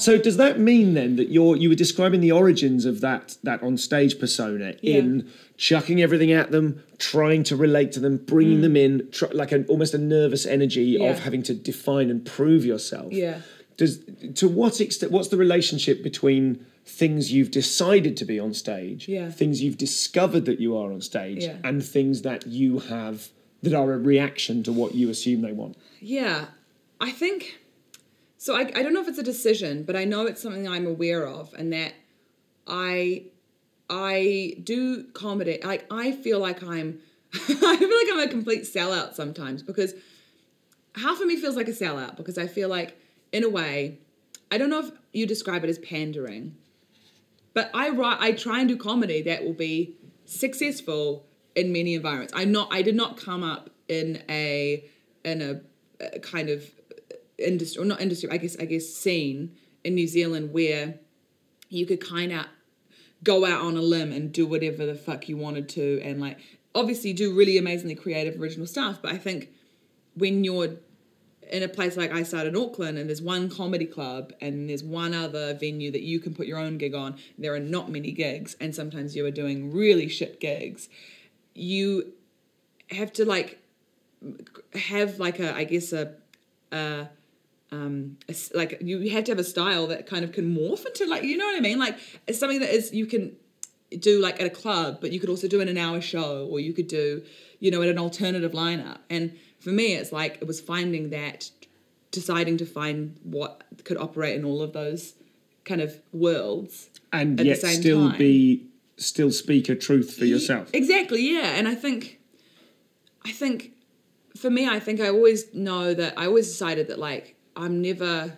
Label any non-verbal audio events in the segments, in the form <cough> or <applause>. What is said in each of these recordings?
So does that mean then that you're you were describing the origins of that that on stage persona in chucking everything at them, trying to relate to them, bringing them in, tr- like an almost a nervous energy Mm. Yeah. of having to define and prove yourself. Yeah. Does to what extent? What's the relationship between things you've decided to be on stage, Yeah. things you've discovered that you are on stage, Yeah. and things that you have that are a reaction to what you assume they want? Yeah, I think so. I, I don't know if it's a decision, but I know it's something I'm aware of, and that I I do comedy. Like I feel like I'm <laughs> I feel like I'm a complete sellout sometimes because half of me feels like a sellout because I feel like in a way I don't know if you describe it as pandering, but I write I try and do comedy that will be successful in many environments. I'm not I did not come up in a in a, a kind of industry or not industry I guess I guess scene in New Zealand where you could kind of go out on a limb and do whatever the fuck you wanted to and like obviously do really amazingly creative original stuff but I think when you're in a place like I started in Auckland and there's one comedy club and there's one other venue that you can put your own gig on, there are not many gigs, and sometimes you are doing really shit gigs. You have to like have like a I guess a, a um like you have to have a style that kind of can morph into like you know what I mean like it's something that is you can do like at a club but you could also do in an hour show or you could do you know at an alternative lineup and for me it's like it was finding that deciding to find what could operate in all of those kind of worlds And At the yet same still time. be still speak a truth for yourself. Exactly, yeah. And I think, I think, for me, I think I always know that I always decided that like I'm never.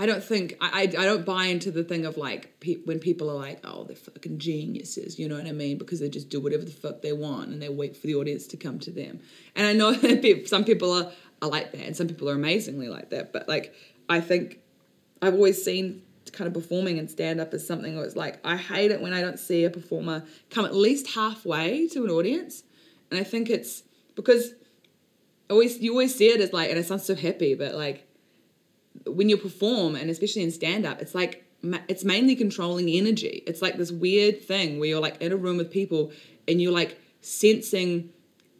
I don't think I, I, don't buy into the thing of like pe- when people are like oh they're fucking geniuses you know what I mean because they just do whatever the fuck they want and they wait for the audience to come to them and I know <laughs> that some people are, are like that and some people are amazingly like that but like I think I've always seen kind of performing and stand up as something where it's like I hate it when I don't see a performer come at least halfway to an audience. And I think it's because always you always see it as like and it sounds so happy, but like when you perform and especially in stand up, it's like it's mainly controlling energy. It's like this weird thing where you're like in a room with people and you're like sensing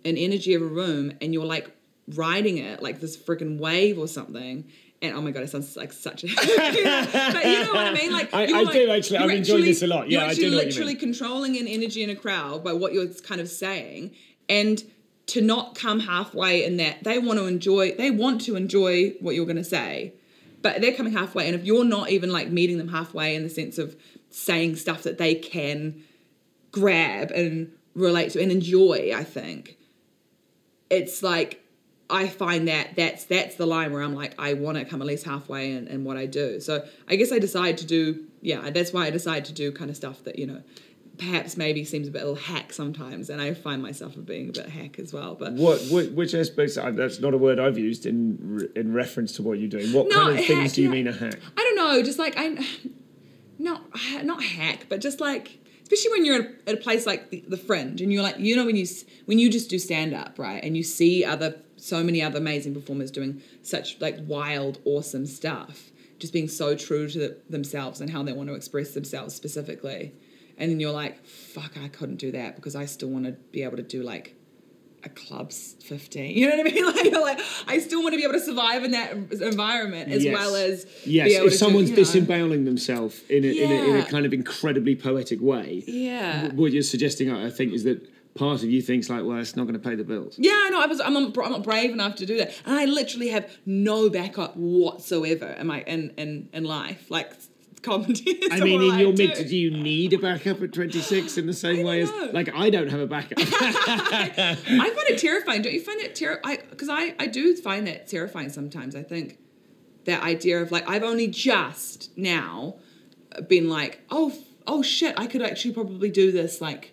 an energy of a room and you're like riding it like this freaking wave or something. And oh my god, it sounds like such a. <laughs> but you know what I mean? Like <laughs> I- you're I like- do actually- I'm you're enjoying this a lot. Yeah, you're I do know what you literally controlling an energy in a crowd by what you're kind of saying, and to not come halfway in that they want to enjoy, they want to enjoy what you're going to say, but they're coming halfway, and if you're not even like meeting them halfway in the sense of saying stuff that they can grab and relate to and enjoy, I think it's like I find that that's that's the line where I'm like I want to come at least halfway in, in what I do. So I guess I decide to do yeah. That's why I decide to do kind of stuff that you know perhaps maybe seems a bit little hack sometimes, and I find myself being a bit hack as well. But What, what which aspects? That's not a word I've used in in reference to what you're doing. What kind of things do you no. mean a hack? I don't know, just like I, not not hack, but just like especially when you're at a, place like the, the Fringe, and you're like, you know, when you when you just do stand up, right, and you see other so many other amazing performers doing such like wild, awesome stuff, just being so true to the, themselves and how they want to express themselves specifically, and then you're like, fuck, I couldn't do that because I still want to be able to do like a club's 15 you know what i mean? <laughs> Like, you're like i still want to be able to survive in that environment as Yes. well as Yes, be able if to someone's you know. disemboweling themselves in a, in, a, in a kind of incredibly poetic way, yeah. what you're suggesting, I think, is that part of you thinks like, well, it's not going to pay the bills. yeah i know. I was I'm not, I'm not brave enough to do that. And i literally have no backup whatsoever in my in in, in life. Like comedy <laughs> is I mean, in your do. mid, do you need a backup at 26 in the same way as, like, I don't have a backup. I find it terrifying. Don't you find it terrifying? Because I, I do find that terrifying sometimes. I think that idea of like I've only just now been like, oh, oh shit, I could actually probably do this like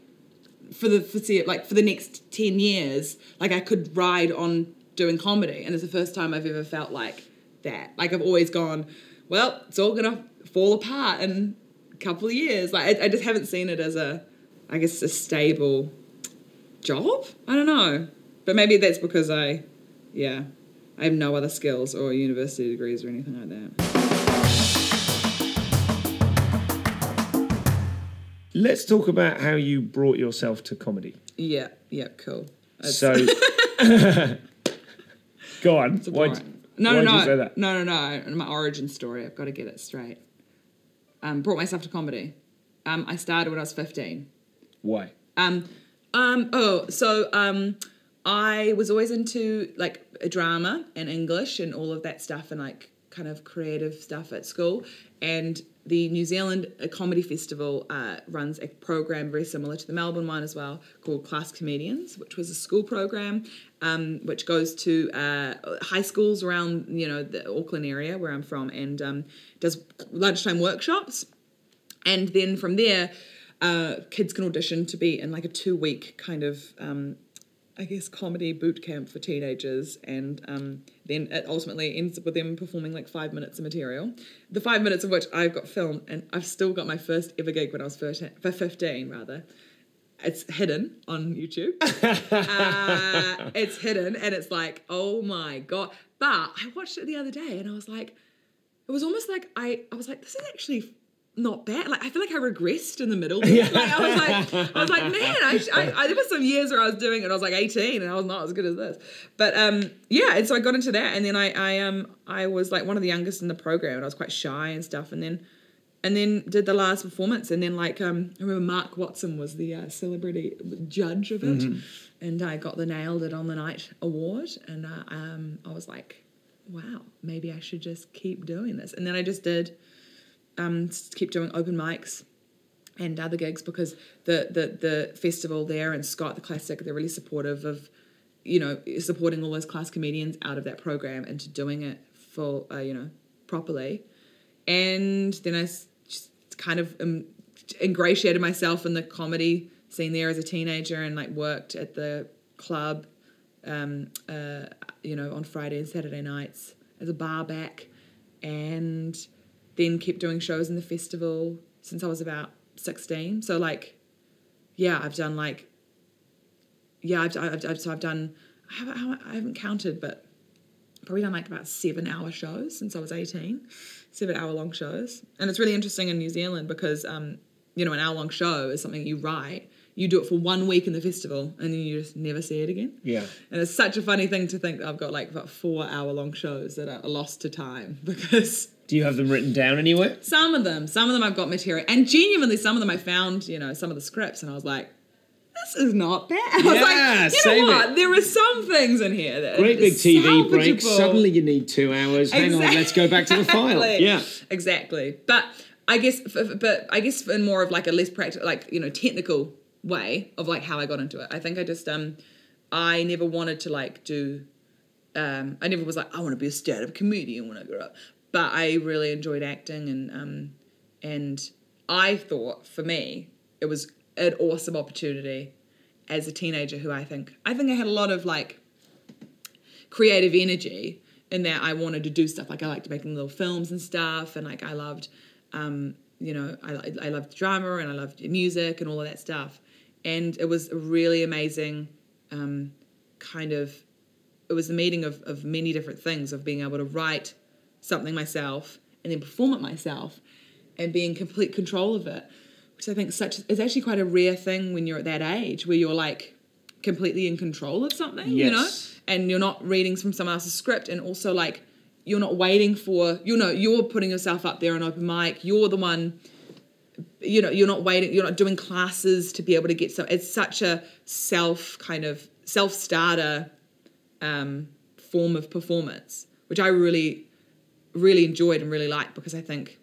for the for see like for the next ten years. Like I could ride on doing comedy, and it's the first time I've ever felt like that. Like I've always gone, well, it's all gonna fall apart in a couple of years. Like I, I just haven't seen it as a, I guess, a stable job. I don't know, but maybe that's because I, yeah, I have no other skills or university degrees or anything like that. Let's talk about how you brought yourself to comedy. Yeah, yeah, cool. That's... So, <laughs> <laughs> go on. Why, no, why no, no, no, no, no, no. My origin story. I've got to get it straight. Um, brought myself to comedy. Um, I started when I was fifteen. Why? Um, um, oh, so um, I was always into like a drama and English and all of that stuff and like kind of creative stuff at school. And the New Zealand uh, Comedy Festival uh, runs a program very similar to the Melbourne one as well called Class Comedians, which was a school program um, which goes to uh, high schools around you know the Auckland area where I'm from and um, does lunchtime workshops and then from there uh, kids can audition to be in like a two week kind of um, i guess comedy boot camp for teenagers and um, then it ultimately ends up with them performing like five minutes of material. The five minutes of which i've got filmed and i've still got my first ever gig when i was 13, 15 rather. It's hidden on youtube. <laughs> Uh, it's hidden and it's like oh my god. But i watched it the other day and i was like it was almost like I, I was like, this is actually not bad. Like I feel like I regressed in the middle. Like I was like, I was like, man, I, I, I there was some years where I was doing it. and I was like 18 and I was not as good as this. But um, yeah, and so I got into that, and then I, I um, I was like one of the youngest in the program, and I was quite shy and stuff, and then. And then did the last performance, and then like um, I remember Mark Watson was the uh, celebrity judge of it, and I got the nailed it on the night award, and uh, um, I was like, wow, maybe I should just keep doing this. And then I just did um, keep doing open mics and other gigs because the, the the festival there and Scott the Classic they're really supportive of you know supporting all those class comedians out of that program into doing it for uh, you know properly. And then I just kind of um, ingratiated myself in the comedy scene there as a teenager and like worked at the club um, uh, you know, on Friday and Saturday nights as a bar back, and then kept doing shows in the festival since I was about sixteen. So like, yeah, I've done like, yeah, I've, I've, I've so I've done. I haven't, I haven't counted, but probably done like about seven hour shows since I was 18, seven hour long shows. And it's really interesting in New Zealand because, um, you know, an hour long show is something you write. You do it for one week in the festival and then you just never see it again. Yeah. And it's such a funny thing to think that I've got like about four hour long shows that are lost to time <laughs> because Do you have them written down anywhere? some of them, some of them I've got material. And genuinely, some of them I found, you know, some of the scripts and I was like, this is not bad. <laughs> I was Yeah, like, you know what? it. There are some things in here that Great big TV break. Suddenly you need two hours. Hang on, let's go back to the file. <laughs> Yeah. exactly. But I guess, but I guess in more of like a less practical, like you know, technical way of like how I got into it. I think I just um, I never wanted to like do, um, I never was like I want to be a stand-up comedian when I grew up. But I really enjoyed acting and um, and I thought for me it was an awesome opportunity as a teenager who I think I think I had a lot of like creative energy in that I wanted to do stuff. Like I liked making little films and stuff, and like I loved, um, you know, I, I loved drama and I loved music and all of that stuff. And it was a really amazing um, kind of, it was the meeting of, of many different things of being able to write something myself and then perform it myself and be in complete control of it, which I think such is actually quite a rare thing when you're at that age where you're like completely in control of something, you know, and you're not reading from someone else's script, and also like you're not waiting for you know you're putting yourself up there on open mic. You're the one. You know, you're not waiting. You're not doing classes to be able to get some. It's such a self kind of self starter um, form of performance, which I really, really enjoyed and really liked because I think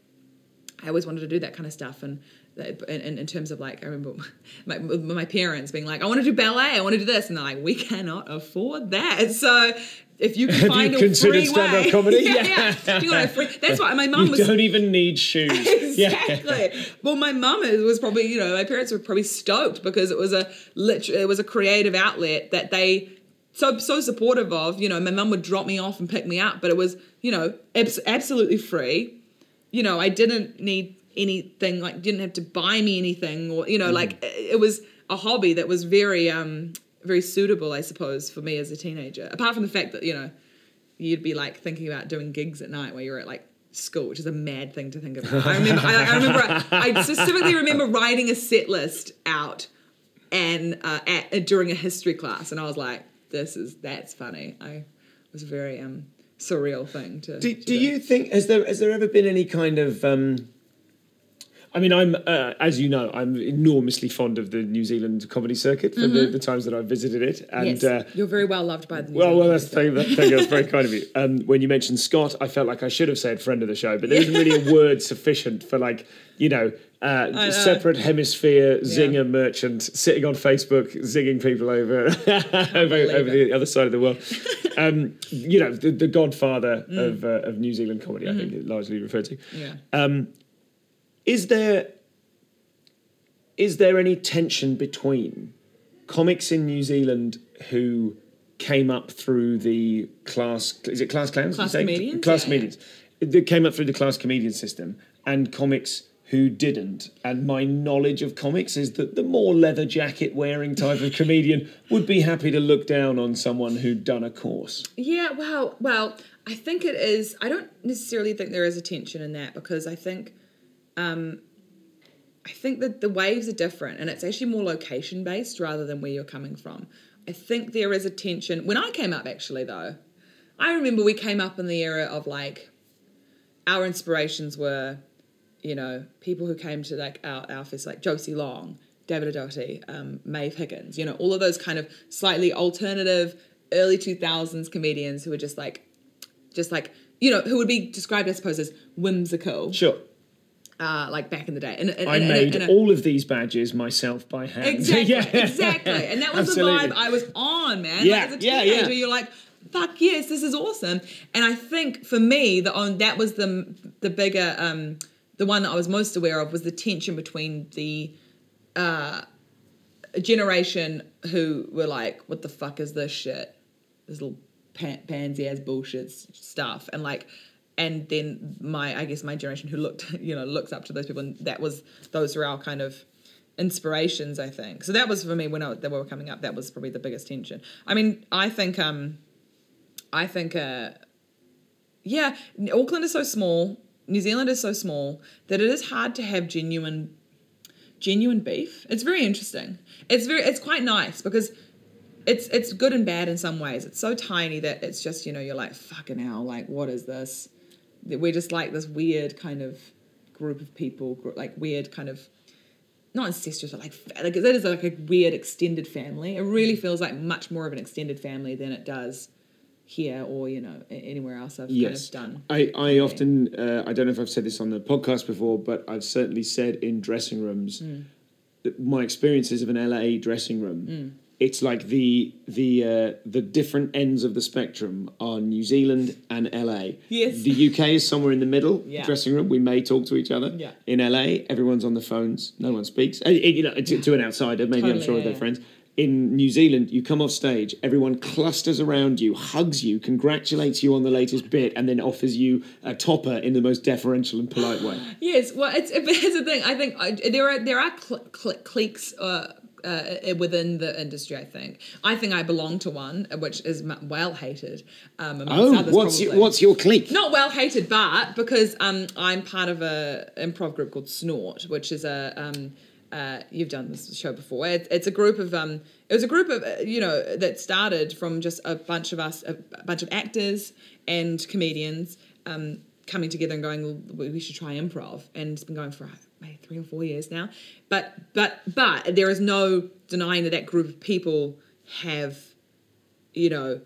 I always wanted to do that kind of stuff. And in, in, terms of like, I remember <laughs> my, my parents being like, I want to do ballet, I want to do this. And they're like, we cannot afford that. <laughs> So if you <laughs> can find you a considered free way. <laughs> comedy? yeah, Yeah. yeah. You free, that's why my mum You was don't even need shoes. <laughs> Yeah. exactly. Well, my mum is- was probably, you know, my parents were probably stoked because it was a it was a creative outlet that they so so supportive of. You know, my mum would drop me off and pick me up, but it was, you know, abs- absolutely free. You know, I didn't need anything like didn't have to buy me anything or you know, like it it was a hobby that was very um very suitable, I suppose, for me as a teenager. Apart from the fact that, you know, you'd be like thinking about doing gigs at night where you're at like school, which is a mad thing to think about. I remember, I, I remember, I specifically remember writing a set list out and uh, at, during a history class, and I was like, "This is that's funny." I was a very um, surreal thing to. Do, to do you think has there has there ever been any kind of um, I mean, I'm uh, as you know, I'm enormously fond of the New Zealand comedy circuit for the, the times that I've visited it, and yes, uh, you're very well loved by the. New well, Zealand well, that's the community. thing. That that's very kind of you. <laughs> Um, when you mentioned Scott, I felt like I should have said friend of the show, but there isn't really a word sufficient for like you know. Uh, separate hemisphere zinger merchant sitting on Facebook zinging people over <laughs> over, over the other side of the world. <laughs> um, you know, the, the godfather Mm. of, uh, of New Zealand comedy, I think, it largely referred to. Yeah. Um, is there is there any tension between comics in New Zealand who came up through the class is it class clowns? Class comedians? Class Yeah, comedians. That came up through the class comedian system and comics who didn't. And my knowledge of comics is that the more leather jacket wearing type of comedian would be happy to look down on someone who'd done a course. Yeah, well, well, I think it is. I don't necessarily think there is a tension in that because I think, um, I think that the waves are different and it's actually more location based rather than where you're coming from. I think there is a tension. When I came up, actually, though, I remember we came up in the era of like, our inspirations were, you know, people who came to like our, our like Josie Long, David O'Doherty, um, Maeve Higgins, you know, all of those kind of slightly alternative early 2000s comedians who were just like, just like, you know, who would be described, I suppose, as whimsical, Sure. Uh, like back in the day. And, and, I and- made and- all of these badges myself by hand. <laughs> Exactly, Yeah. exactly. And that was Absolutely. the vibe I was on, man. Yeah, like, as a yeah, teenager, yeah. you're like, fuck yes, this is awesome. And I think for me, the on that was the the bigger um the one that I was most aware of was the tension between the uh generation who were like, what the fuck is this shit? This little pansy ass bullshit stuff. And like and then my I guess my generation who looked <laughs> you know looks up to those people and that was those were our kind of inspirations I think so that was for me when I, they were coming up that was probably the biggest tension I mean I think um I think uh yeah Auckland is so small New Zealand is so small that it is hard to have genuine genuine beef it's very interesting it's very it's quite nice because it's it's good and bad in some ways. It's so tiny that it's just you know you're like fucking hell, like what is this? That We're just like this weird kind of group of people, like weird kind of not incestuous, but like like it is like a weird extended family. It really feels like much more of an extended family than it does here or you know anywhere else I've Yes, kind of done. I, I often uh, I don't know if I've said this on the podcast before, but I've certainly said in dressing rooms Mm. my experiences of an LA dressing room. Mm. It's like the the uh, the different ends of the spectrum are New Zealand and LA. Yes. The UK is somewhere in the middle. Yeah. Dressing room, we may talk to each other. Yeah. In LA, everyone's on the phones. No one speaks. Uh, you know, to, to an outsider, maybe I'm sure yeah, they're yeah. friends. In New Zealand, you come off stage, everyone clusters around you, hugs you, congratulates you on the latest bit, and then offers you a topper in the most deferential and polite way. <gasps> Yes, well, it's <laughs> it's the thing. I think uh, there are there are cl- cl- cliques uh, uh, within the industry. I think. I think I belong to one, uh, which is well hated. Um, Oh, others what's your, what's your clique? not well hated, but because um, I'm part of a improv group called Snort, which is a um, uh, you've done this show before. It, it's a group of um, it was a group of uh, you know that started from just a bunch of us, a, a bunch of actors and comedians um, coming together and going, well, we should try improv, and it's been going for uh, maybe three or four years now. But but but there is no denying that that group of people have you know,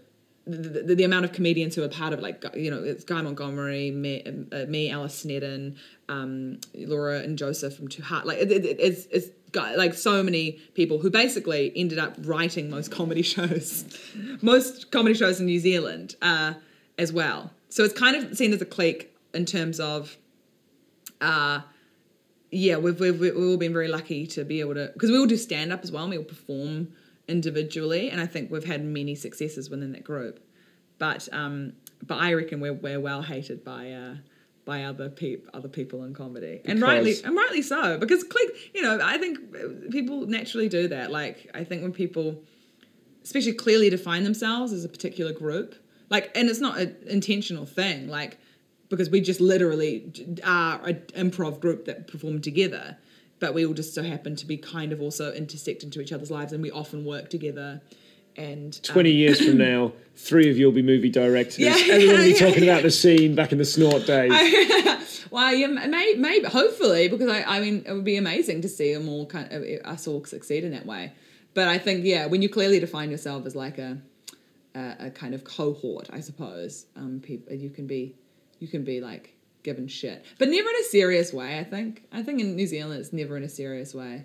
the, the, the amount of comedians who are part of like you know it's Guy Montgomery, me, uh, me Alice Snedden, um, Laura and Joseph from Too Hard. Like it, it, it's it's got like so many people who basically ended up writing most comedy <laughs> shows, most comedy shows in New Zealand uh, as well. So it's kind of seen as a clique in terms of. Uh, yeah, we've, we've, we've all been very lucky to be able to, because we all do stand up as well, and we all perform individually, and I think we've had many successes within that group. But um, but I reckon we're we're well hated by uh, by other peop, other people in comedy, and rightly and rightly so, because click, you know, I think people naturally do that. Like I think when people, especially clearly define themselves as a particular group, like, and it's not an intentional thing, like because we just literally are an improv group that perform together, but we all just so happen to be kind of also intersect into each other's lives, and we often work together. And 20 um, years from now, <laughs> three of you will be movie directors. Yeah, Everyone will be <laughs> talking yeah. about the scene back in the snort days. <laughs> Well, yeah, may, maybe, hopefully, because I, I mean, it would be amazing to see them all kind of us all succeed in that way. But I think, yeah, when you clearly define yourself as like a, a, a kind of cohort, I suppose, um, people you can be, you can be like given shit, but never in a serious way. I think. I think in New Zealand, it's never in a serious way.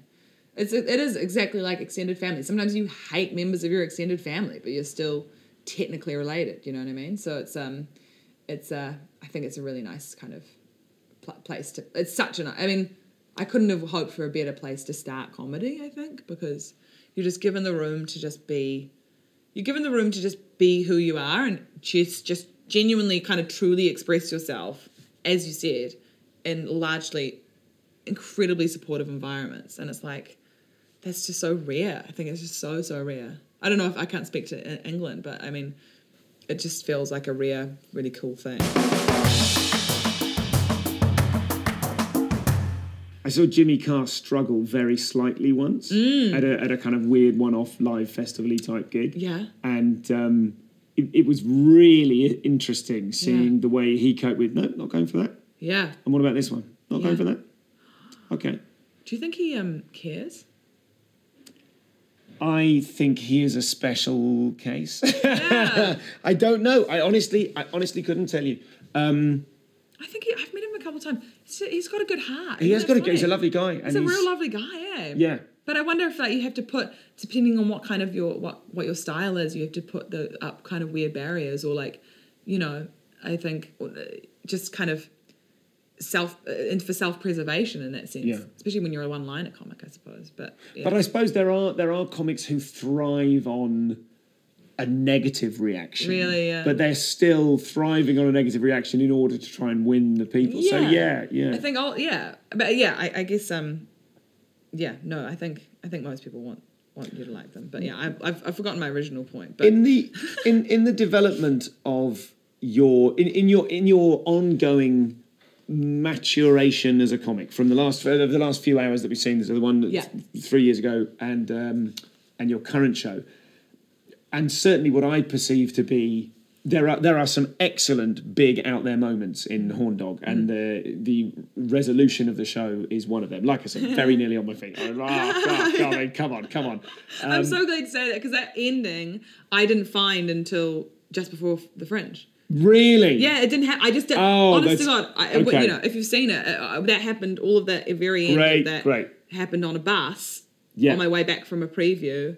It's it is exactly like extended family. Sometimes you hate members of your extended family, but you're still technically related. You know what I mean? So it's um, it's uh, I think it's a really nice kind of pl- place to. It's such an. I mean, I couldn't have hoped for a better place to start comedy. I think because you're just given the room to just be. You're given the room to just be who you are and just just genuinely kind of truly express yourself, as you said, in largely incredibly supportive environments. And it's like that's just so rare. I think it's just so so rare. I don't know if I can't speak to England, but I mean, it just feels like a rare, really cool thing. I saw Jimmy Carr struggle very slightly once Mm. at, a, at a kind of weird one off live festival type gig. Yeah. And um, it, it was really interesting seeing Yeah. the way he coped with, no, not going for that. Yeah. And what about this one? Not going for that? Okay. Do you think he um cares? I think he is a special case. Yeah. <laughs> I don't know. I honestly, I honestly couldn't tell you. Um, I think he, I've met him a couple of times. He's, he's got a good heart. he has got a, he's a lovely guy. He's a real lovely guy, eh? Yeah. But I wonder if like you have to put depending on what kind of your what what your style is, you have to put the up kind of weird barriers or like, you know, I think uh, just kind of self uh, and for self preservation in that sense, Yeah. especially when you're a one liner comic, I suppose. But yeah. But I suppose there are there are comics who thrive on a negative reaction. Really, yeah. But they're still thriving on a negative reaction in order to try and win the people. Yeah. So yeah, yeah. I think all yeah, but yeah, I, I guess um, yeah, no, I think I think most people want want you to like them, but yeah, I, I've I've forgotten my original point, but in the in in the development of your in, in your in your ongoing maturation as a comic from the last uh, the last few hours that we've seen, so the one Yeah. three years ago and um, and your current show, and certainly what I perceive to be there are there are some excellent big out there moments in mm. Horndog, and mm. the the resolution of the show is one of them. Like I said, very nearly on my feet. I was oh, <laughs> God, God, I mean, come on, come on. I'm Um, so glad to say that because that ending I didn't find until just before the Fringe. really, Yeah, it didn't happen. I just didn't. Oh, honest to that's- God, I, okay. you know, if you've seen it, uh, uh that happened. All of that at very end. Great, of that great. Happened on a bus. Yeah. On my way back from a preview,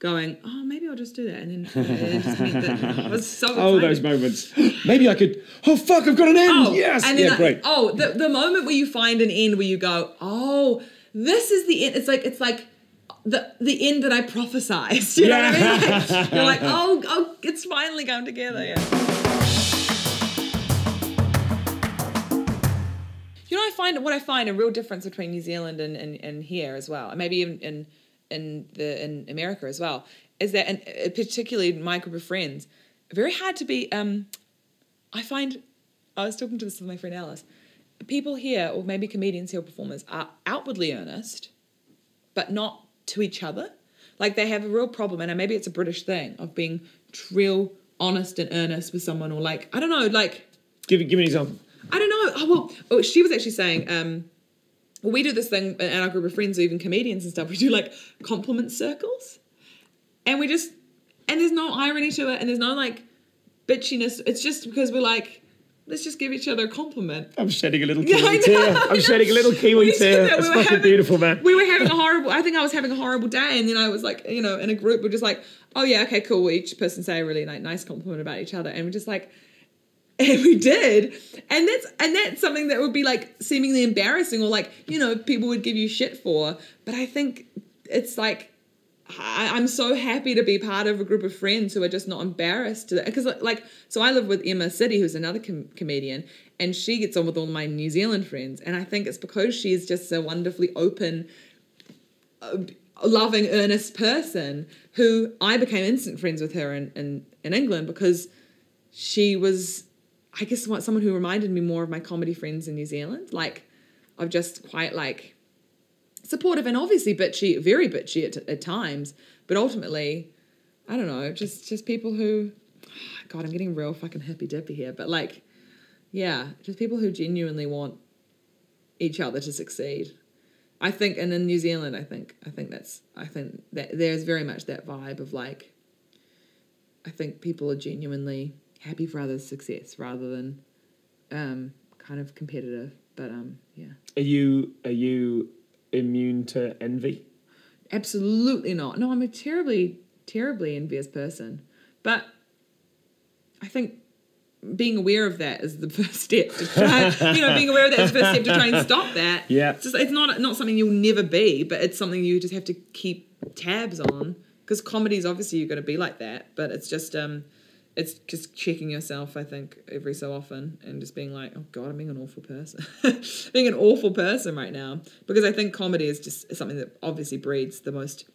going, oh, maybe I'll just do that, and then <laughs> it just meant that I was so. Oh, those moments. <gasps> Maybe I could. Oh fuck! I've got an end. Oh, yes. And then yeah, I- great. oh, the, the moment where you find an end where you go, oh, this is the end. It's like it's like the the end that I prophesized. <laughs> You know what I mean? Like, you're like, <laughs> oh, oh, it's finally come together. Yeah. You know, I find what I find a real difference between New Zealand and, and, and here as well, and maybe even in in the in America as well, is that, and uh, particularly my group of friends, very hard to be. Um, I find I was talking to this with my friend Alice. People here, or maybe comedians here, or performers, are outwardly earnest, but not to each other. Like they have a real problem, and maybe it's a British thing of being real honest and earnest with someone, or like I don't know, like Give give me an example. I don't know. Oh well, oh, she was actually saying, um, well, we do this thing in our group of friends, even comedians and stuff. We do like compliment circles, and we just and there's no irony to it, and there's no like bitchiness. It's just because we're like, let's just give each other a compliment. I'm shedding a little Kiwi know, tear. I'm shedding a little Kiwi did tear. that. It's We fucking having- beautiful, man. We were having a horrible. I think I was having a horrible day, and then I was like, you know, in a group, we're just like, oh yeah, okay, cool. We each person say a really like, nice compliment about each other, and we're just like, and we did, and that's and that's something that would be like seemingly embarrassing, or like you know, people would give you shit for. But I think it's like I, I'm so happy to be part of a group of friends who are just not embarrassed to. Because like, so I live with Emma Sidi, who's another com- comedian, and she gets on with all my New Zealand friends, and I think it's because she is just a wonderfully open, uh, loving, earnest person who I became instant friends with her in in, in England because she was I guess someone who reminded me more of my comedy friends in New Zealand, like of just quite like supportive and obviously bitchy, very bitchy at, at times, but ultimately, I don't know, just just people who, <sighs> God, I'm getting real fucking hippy dippy here, but like, yeah, just people who genuinely want each other to succeed. I think, and in New Zealand, I think, I think that's, I think that there's very much that vibe of like, I think people are genuinely happy for others' success rather than, um, kind of competitive. But um, yeah. Are you are you immune to envy? Absolutely not. No, I'm a terribly, terribly envious person. But I think being aware of that is the <laughs> first step to try. you know, being aware of that is the first step to try and stop that. Yeah. It's, just, it's not not something you'll never be, but it's something you just have to keep tabs on. Because comedy is obviously you're going to be like that, but it's just um, it's just checking yourself. I think every so often and just being like, oh god, I'm being an awful person, <laughs> being an awful person right now. Because I think comedy is just something that obviously breeds the most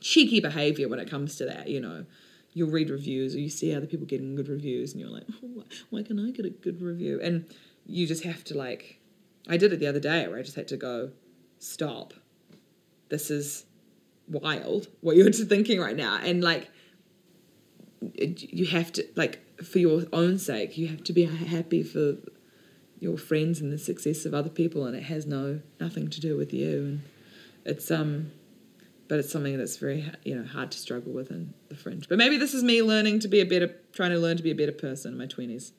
cheeky behavior when it comes to that. You know, you'll read reviews or you see other people getting good reviews, and you're like, oh, why, why can I get a good review? And you just have to like, I did it the other day where I just had to go, stop. This is wild what you're <laughs> thinking right now, and like you have to like for your own sake you have to be happy for your friends and the success of other people and it has no nothing to do with you. And it's um but it's something that's very you know hard to struggle with in the fringe. But maybe this is me learning to be a better trying to learn to be a better person in my 20s